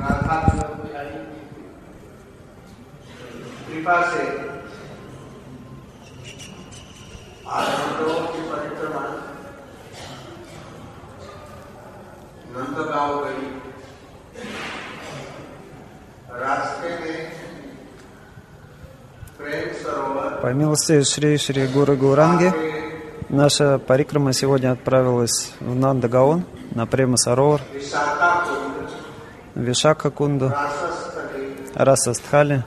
राधा बिहारी कृपा से आज हम लोगों की परिक्रमा नंदगांव गई रास्ते में प्रेम सरोवर По милости Шри Шри Гуру Гауранги, наша парикрама сегодня отправилась в Нандагаон Напрема Сарор, Вишака Кунду, Расастхали,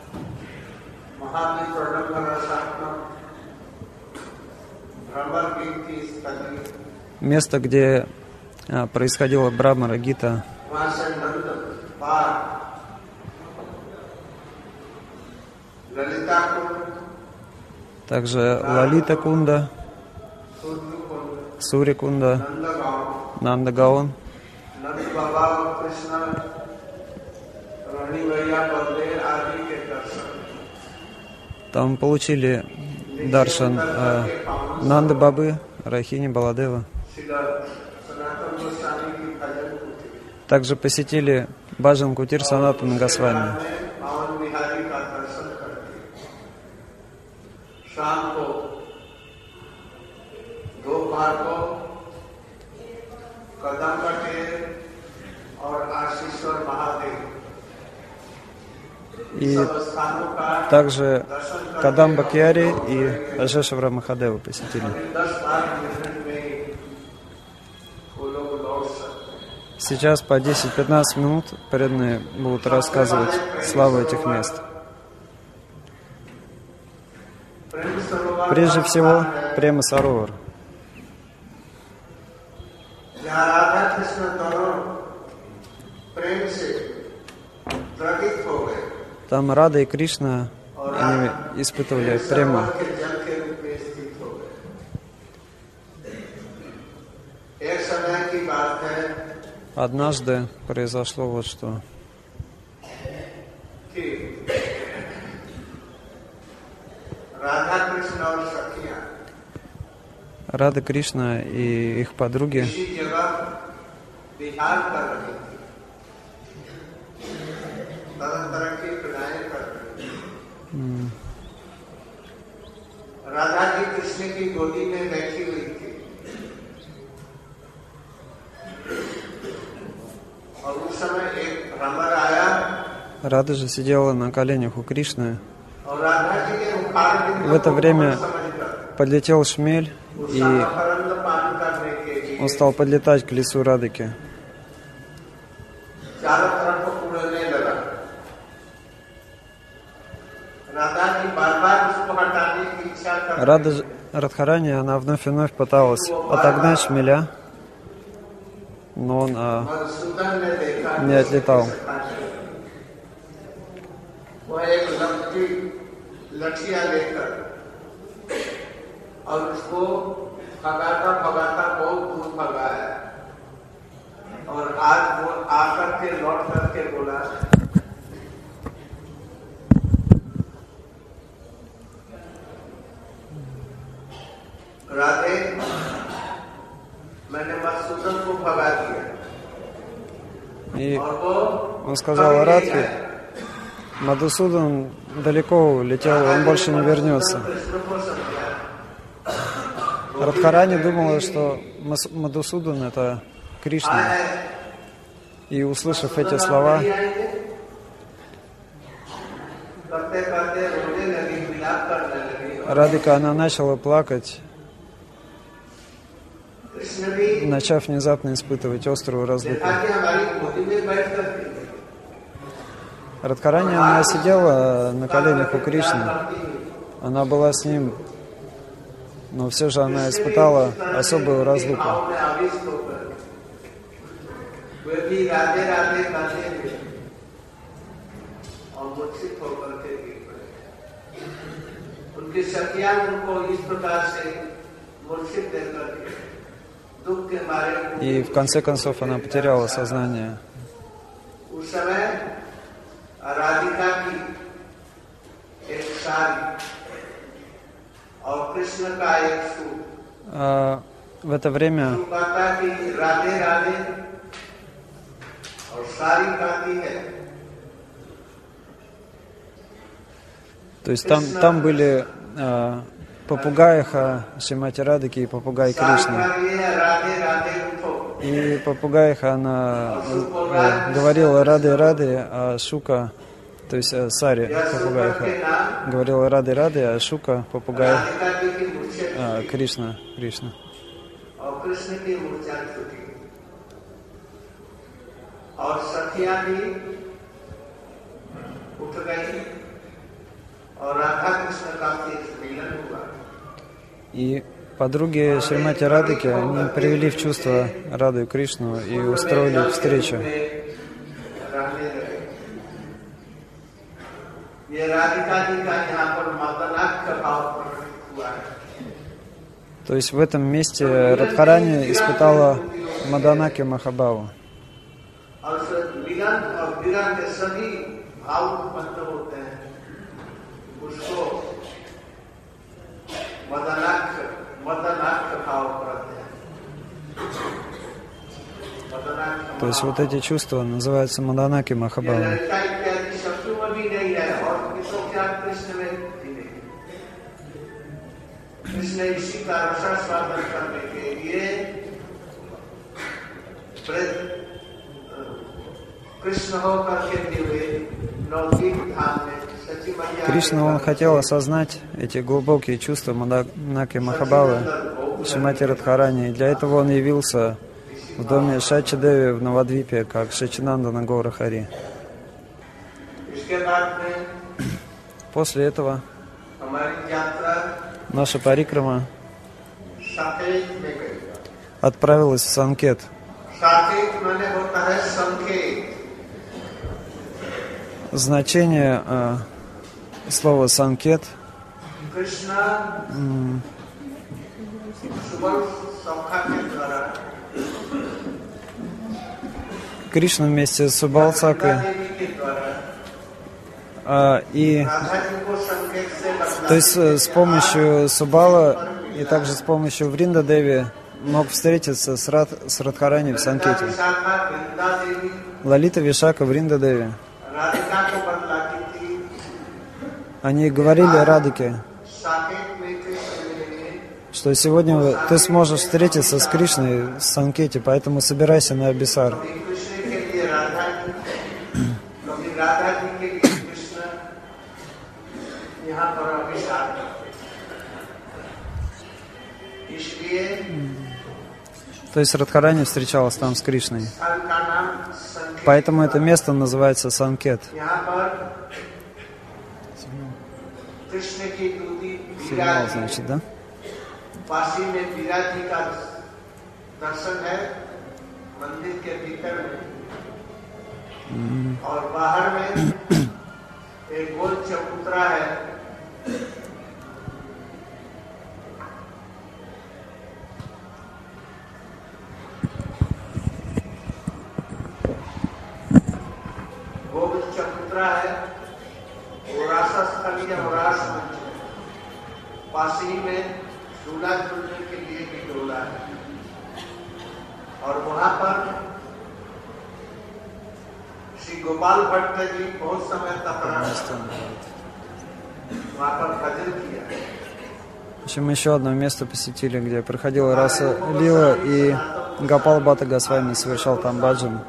место, где а, происходила Брамара Гита, также Лалита Кунда, Сури Кунда, नंदगांव Нандагаон. नंद बाबा और कृष्ण रोहिणी भैया बलदेव आदि के दर्शन Там получили даршан а, Нанды Бабы, Рахини Баладева. श्री सनातन गोस्वामी की भजन कुटी Также посетили Баджан Кутир Санатана Госвами. में पावन बिहारी का दर्शन करके शाम को दोपहर को कदम कटेर और आशीश्वर महादेव И सब स्थानों का также दर्शन करके Кадам Бакьяри и Ажешавра Махадева посетили. दस बारह मिनट में वो लोग लौट सकते हैं Сейчас по 10-15 минут преданные будут рассказывать славу этих мест. प्रेम सरोवर Прежде всего, Према Саровар. Там Рада и Кришна они испытывали прямо. Однажды произошло вот что. Рада Кришна и их подруги Рада же сидела на коленях у Кришны. В это время подлетел шмель, и он стал подлетать к лесу Радыки. Рада, Радхарани, она вновь и вновь пыталась отогнать шмеля, но он а, не отлетал. वह एक लकड़ी लठिया लेकर और उसको फगाता फगाता बहुत दूर फगाया और आज वो आकर के लौट करके बोला राधे मैंने मधुसूदन को भगा दिया। और वो उसका जवाहरात है। Мадусудан далеко улетел, он больше не вернется. Радхарани думала, что Мадусудан – это Кришна. И услышав эти слова, Радика, она начала плакать, начав внезапно испытывать острую разлуку. Радхарани, она сидела на коленях у Кришны, она была с ним, но все же она испытала особую разлуку. भाव में आविष्ट होकर वे भी राधे राधे कहते थे और मूर्छित होकर के गिर पड़े उनकी सखियां उनको इस प्रकार से मूर्छित देकर के दुख के मारे И в конце концов она потеряла сознание. उस समय राधिका की एक साड़ी और कृष्ण का एक सूट А в это время कहता कि राधे राधे और सारी गाती है То есть там, там были а, попугаиха Шимати Радыки и попугай सारी Кришны. गाती है राधे राधे उठो И попугаиха, она э, говорила рады рады, а Шука, то есть э, Сари, यह सुपर के попугаиха, नाम говорила рады рады, а Шука, попугай राधिका जी की मूर्छे а, Кришна, Кришна. और कृष्ण की मूर्छा छूटी और सखिया भी उठ गई और राधा कृष्ण का एक मिलन हुआ И Подруги Шримати Радыки, они привели в чувство Раду Кришну и устроили встречу. То есть в этом месте Радхарани испытала Маданаки Махабаву. Маданаки То есть भाव। вот эти чувства называются Маданаки ये Махабава. ललिता इत्यादि शब्दों में भी नहीं है और किसों क्या कृष्ण में भी नहीं कृष्ण इसी का रसास्वादन करने के लिए प्रे- कृष्ण होकर के भी हुए नवदीप धाम में सची मैया Кришна, он хотел осознать эти глубокие чувства Манаки Махабавы, Шимати Радхарани, и для этого он явился в доме Шачадеви в Навадвипе, как Шачинанда на Гора Хари. После этого наша парикрама отправилась в Санкет. Значение э, слово санкет Кришна вместе с Субалсакой а, и то есть э, с помощью Субала и также с помощью Вринда Деви мог встретиться с, Рад, с Радхарани в Санкете. Лалита Вишака Вринда Деви. Они говорили радике, что сегодня ты сможешь встретиться с Кришной в Санкете, поэтому собирайся на Абисар. То есть Радхарани встречалась там с Кришной. Поэтому это место называется Санкет. पासी में पीरा जी का दर्शन है मंदिर के भीतर में। और बाहर में एक गोल चबूतरा है। पास ही में झूला झूलने के लिए भी डोला है और वहां पर श्री गोपाल भट्ट जी बहुत समय तक रहे वहां पर भजन किया В общем, еще одно место посетили, где проходила раса Лила, и Гапал Бата Госвами совершал там баджан.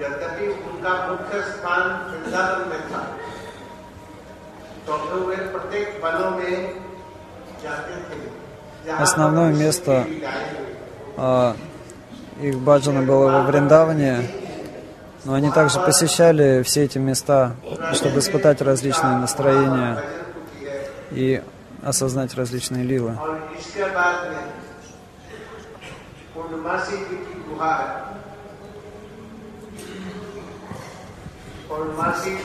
यद्यपि उनका मुख्य स्थान वृंदावन में था तो Основное место э, их баджана было во Вриндаване, но они также посещали все эти места, чтобы испытать различные настроения и осознать различные лилы. Пурнамаси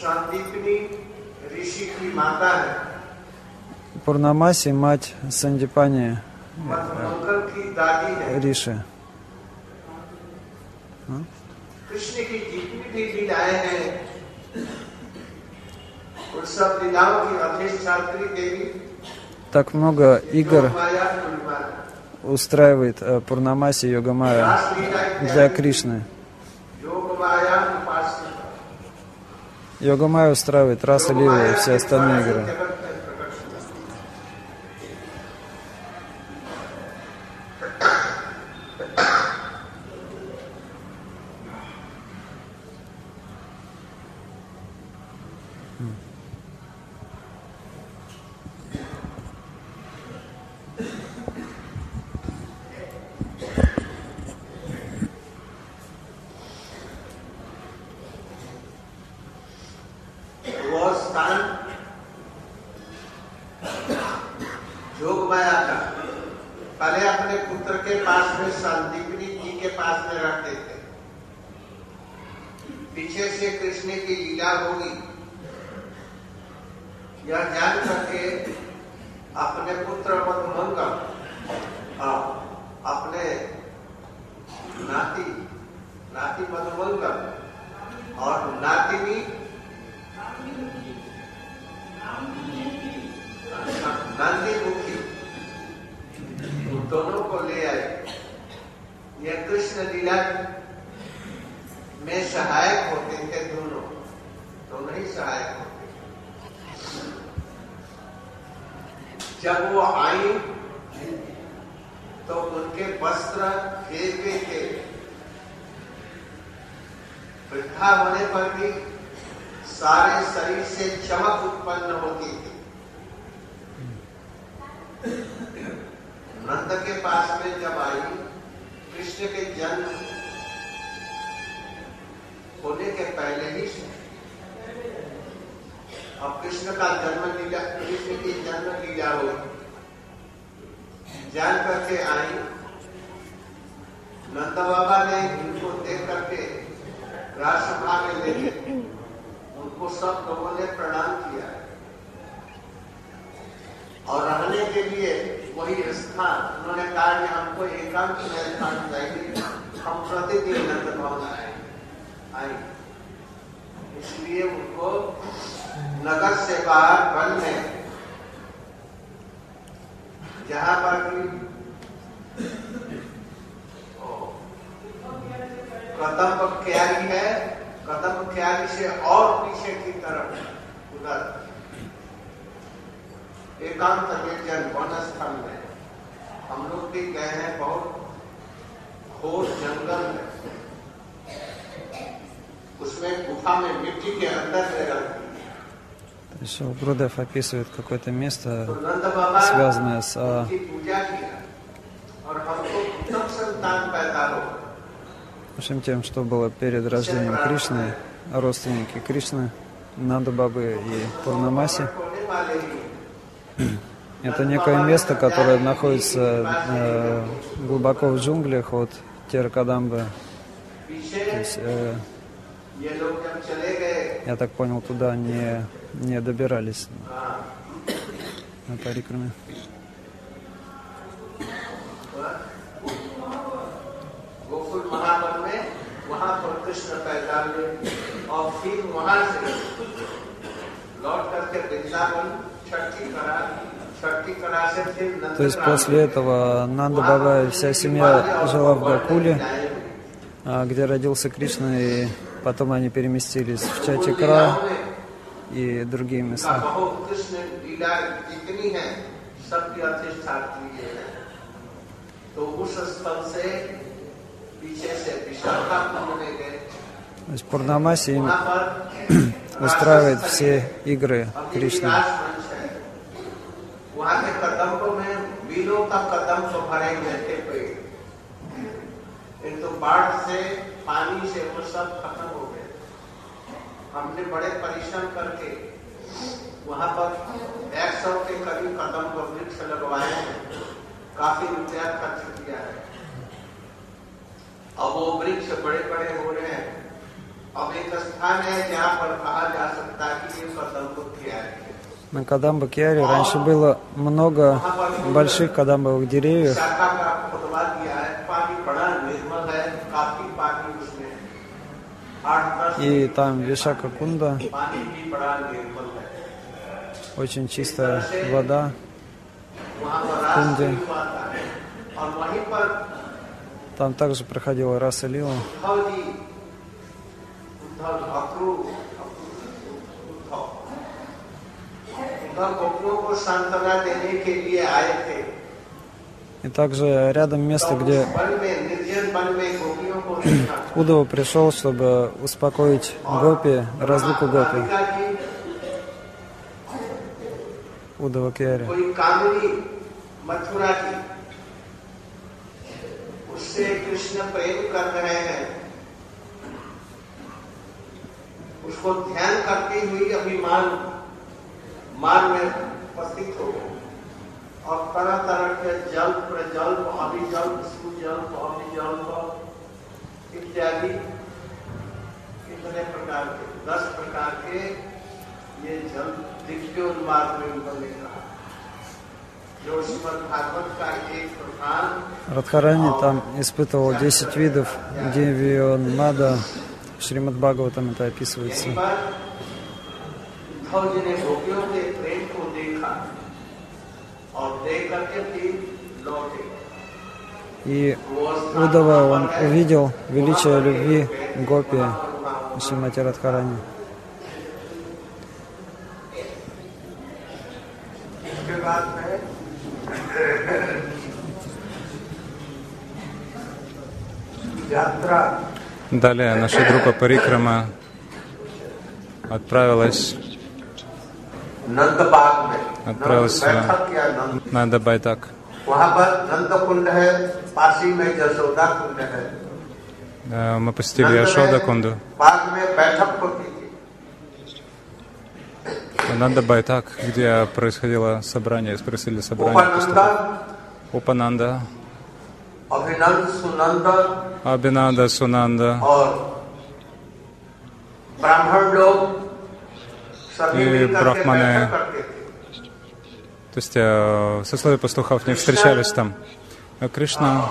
इसके बाद में पूर्णमासी जी की गुहा है पूर्णमासी जी संदीपनी ऋषि की माता है Пурнамаси, мать Сандипани मधुमंगल की दादी है Риши. कृष्ण की जितनी भी लीलाएं हैं उन सब लीलाओं की अधिष्ठात्री देवी Так много игр माया पूर्णिमा устраивает э, Пурнамаси Йогамая रासलीला для Кришны. Йогамая устраивает Раса Лилы и все остальные игры. यह जान करके अपने पुत्र मधुमंगल हाँ, अपने नाती नाती मधुमंगल और नातिनी नंदी मुखी दोनों को ले आए। यह कृष्ण लीला में सहायक होते थे दोनों। दोनों ही सहायक होते जब वो आई तो उनके वस्त्र फेंके थे। वृद्धा होने पर भी सारे शरीर से चमक उत्पन्न होती थी। नंद के पास में जब आई, कृष्ण के जन्म होने के पहले ही अब कृष्ण का जन्म लीला कृष्ण की जन्म लीला हुई। जान करके आई। नंद बाबा ने इनको देख करके राजसभा में ले उनको सब लोगों ने प्रणाम किया। और रहने के लिए वही स्थान, उन्होंने कहा कि हमको एकांत में स्थान चाहिए हम प्रतिदिन नंद भवन आए। आए। इसलिए उनको नगर से बाहर वन में जहाँ पर कदम क्यारी है कदम क्यारी से और पीछे की तरफ़ उधर। एकांत निर्जन वन स्थल में। हम लोग भी गए हैं, बहुत घोर जंगल में। उसमें गुफा में मिट्टी के अंदर में रहती Еще описывает какое-то место, связанное с а, всем тем, что было перед рождением Кришны, родственники Кришны, Нанда Бабы и Пурнамаси. Это некое место, которое находится э, глубоко в джунглях от Теркадамбы. То есть, э, я так понял, туда не, не добирались हाँ, на парикраме. गोकुल महावन में वहां पर कृष्ण पैदा हुए और फिर वहां से लौट करके वृंदावन छठी करा छठी करा से फिर नंद То есть после этого Нанда Баба и вся семья жила в Гакуле, а, где родился Кришна, и потом они переместились в Чатикра и другие места. बहुत कृष्ण लीला जितनी है सबकी अधिष्ठात्री ये है तो उस स्थल से पीछे से विशाखापुर में गए То есть Пурнамаси им वहां पर устраивает все игры Кришны. राजमंच है वहां के कदम्बों में बीलों का कदम तो भरे हुए थे पेड़ किंतु बाढ़ से पानी से वो सब खत्म हो गए हमने बड़े परिश्रम करके वहां पर एक सौ के करीब कदम को वृक्ष लगवाए हैं काफी रुपया खर्च किया है अब वो वृक्ष बड़े बड़े हो रहे हैं अब एक स्थान है जहाँ पर कहा जा सकता है कि ये कदम को किया है На Кадамба Киаре раньше было много больших кадамбовых деревьев, И там Вишака Кунда, очень чистая вода в Кунде. Там также проходила раса Лила. И также рядом место, где वन में निर्जन वन में गोपियों को देखा Удова пришел, чтобы успокоить Гопи, разлуку Гопи, राधिका जी Удова Киари. कोई कामिनी मथुरा की उससे कृष्ण प्रेम कर रहे हैं उसको ध्यान करती हुई अभिमान मान में उपस्थित हो गए और तरह तरह के जल प्रजल्प अभिजल्प सुजल्प अभिजल्प इत्यादि कितने प्रकार के दस प्रकार के ये जल दिव्योन्माद में उन्होंने कहा जो श्रीमद भागवत का एक प्रधान Радхарани там испытывал 10 видов Дивион Мада. В Шримад Бхагаватам это описывается. И Удова он увидел величие любви Гопи Шимати Радхарани. Далее наша группа Парикрама отправилась отправился в Нандабайтак. Мы посетили Яшода Кунду. Нанда Байтак, где происходило собрание, спросили собрание. Пустого. Упананда. Абинанда Сунанда. Брахман и брахманы. То есть э, сословие пастухов не встречались там. Э, Кришна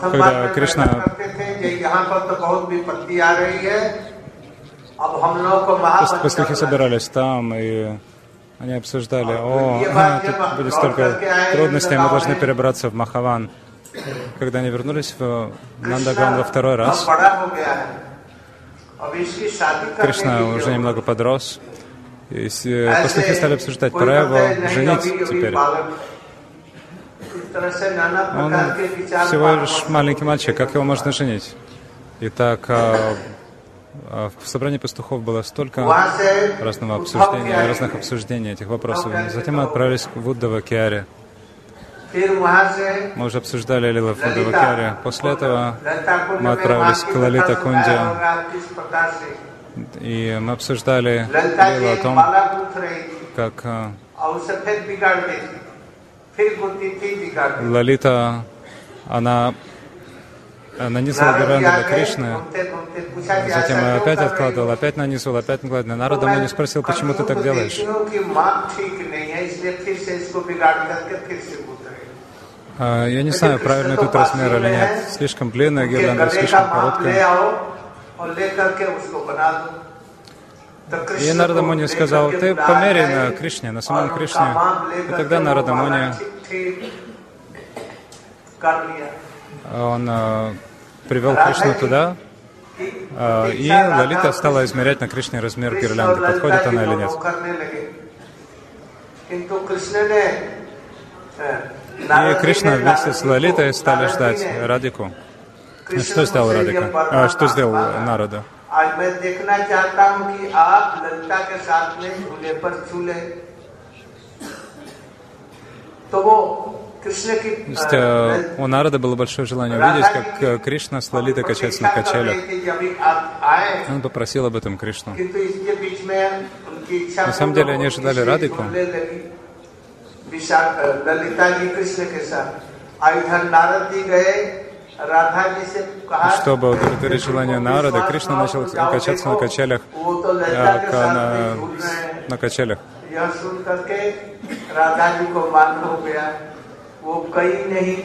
когда Кришна пастухи собирались там, и они обсуждали, о, тут будет столько трудностей, мы должны перебраться в Махаван. Когда они вернулись в Нандаган во второй раз, Кришна уже немного подрос, и э, пастухи стали обсуждать, пора его женить теперь. Он всего лишь маленький мальчик, как его можно женить? И так а, а в собрании пастухов было столько разного обсуждения, разных обсуждений этих вопросов. Затем мы отправились в Уддава Киаре. Мы уже обсуждали Лила Фадавакари. После этого мы отправились к Лалита Кунде. И мы обсуждали Лилу о том, как э, Лалита, она нанизывала Гуранду для Кришны, затем опять откладывал, опять нанизывал, опять накладывал. Народа не спросил, почему ты так делаешь. Я не знаю, правильно тут размер или нет. Слишком длинная гирлянда, слишком короткая. И Нарада Муни сказал, ты померяй на Кришне, на самом Кришне. И тогда Нарада Муни, он привел Кришну туда, и Лалита стала измерять на Кришне размер гирлянды, подходит она или нет. И Кришна вместе с Лалитой стали ждать Радику. Что сделал Радика? А, что сделал народу? есть э, у народа было большое желание увидеть, как э, Кришна с Лалитой качается на качелях. Он попросил об этом Кришну. На самом деле они ожидали Радику, झूलने लगी विशाल ललिता जी कृष्ण के साथ और इधर नारद जी गए राधा जी से कहा Чтобы удовлетворить желание Нарада, Кришна начал качаться на качелях, वो तो ललिता э, के ка- साथ на, में झूल रहे हैं на качелях. यह सुन करके राधा जी को मान हो गया वो गई नहीं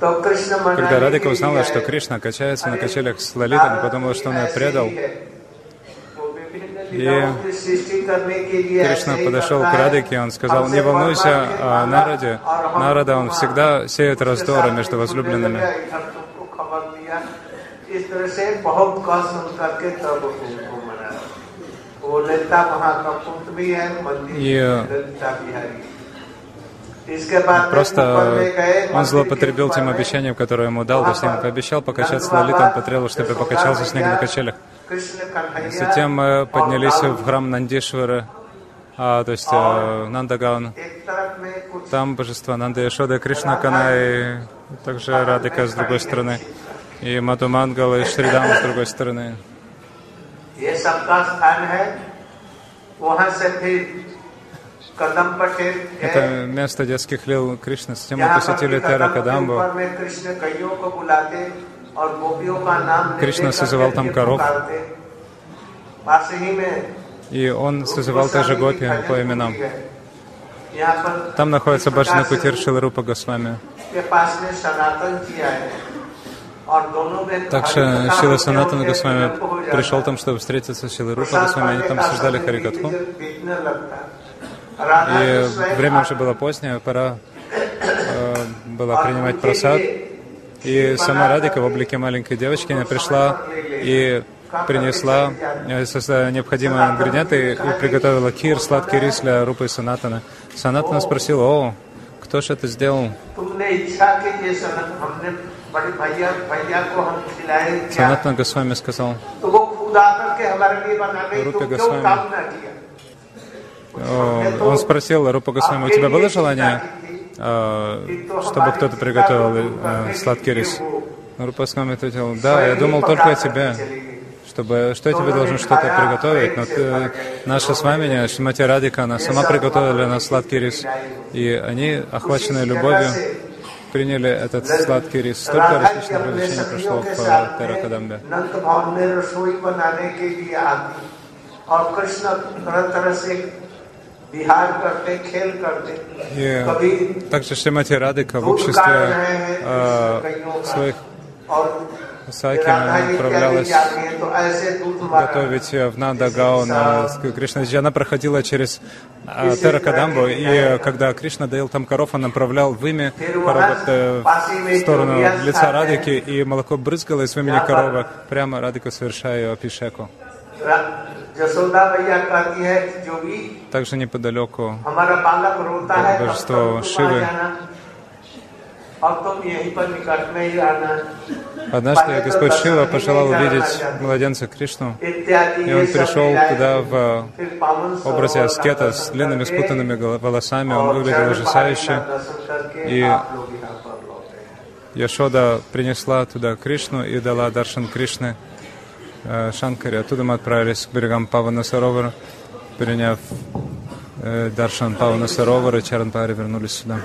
तो कृष्ण Когда मनाने Радика के लिए узнала, что आए। Кришна качается на अरे, качелях с Лалитой, она नारद подумала, जी что он ее ऐसे предал. и Кришна подошел к Радике, он сказал, не волнуйся о Нараде, Нарада, он всегда сеет раздоры между возлюбленными. И Просто он злоупотребил тем обещанием, которое ему дал, то есть ему пообещал покачаться с Лолитой, он потребовал, чтобы покачался с ним на качелях. Затем мы э, поднялись в храм Нандишвара, а, то есть э, Нандагаун. Там божество Нанда Яшода, Кришна Кана и также Радика с другой стороны. И Мату Мангала и Шридам с другой стороны. Это место детских лил Кришны. Затем мы посетили Тера Кадамбу. Кришна созывал там коров. И он созывал также гопи по именам. Там находится Баджана Кутир Шиларупа Госвами. Также Шила Санатана Госвами пришел там, чтобы встретиться с Шилой Рупа Госвами, они там обсуждали Харикатху. И время уже было позднее, пора э, было принимать просад. И сама Радика в облике маленькой девочки, она пришла и принесла э, необходимые ингредиенты и приготовила кир, сладкий рис для Рупы и Санатана. Санатана спросил, о, кто же это сделал? Санатана Госвами сказал, Рупе Госвами, э, он спросил, Рупа Госвами, у тебя было желание чтобы кто-то приготовил э, сладкий рис? Рупа Госвами ответил, да, я думал только о тебе, чтобы, что я тебе должен что-то приготовить, но ты, наша с вами, Шимати Радика, она сама приготовила для нас сладкий рис, и они, охваченные любовью, приняли этот сладкий рис. Столько राधा जी различных अपने развлечений सखियों прошло के в साथ Теракадамбе. में नंद भवन में रसोई बनाने के लिए आती और कृष्ण तरह तरह से विहार करते खेल करते И कभी также Шимати Радика в दूध обществе काट रहे हैं э, गैयों का своих और Саки राधा जी отправлялась इत्यादि जाती हैं, तो ऐसे दूध मारा готовить в Нандагаон с Кришнаджи. Она проходила через а, Теракадамбу, и когда Кришна доил там коров, он направлял вымя коровы э, в сторону лица Радики, и молоко брызгало из вымени коровы прямо Радика, совершая ее апишеку. также неподалеку божество Шивы. Однажды Господь Шива пожелал увидеть младенца Кришну, и он пришел туда в образе аскета с длинными спутанными волосами, он выглядел ужасающе, и Яшода принесла туда Кришну и дала даршан Кришны э, Шанкаре. Оттуда мы отправились к берегам Павана Саровара, приняв э, Даршан Павана Саровара, Чаранпари вернулись сюда.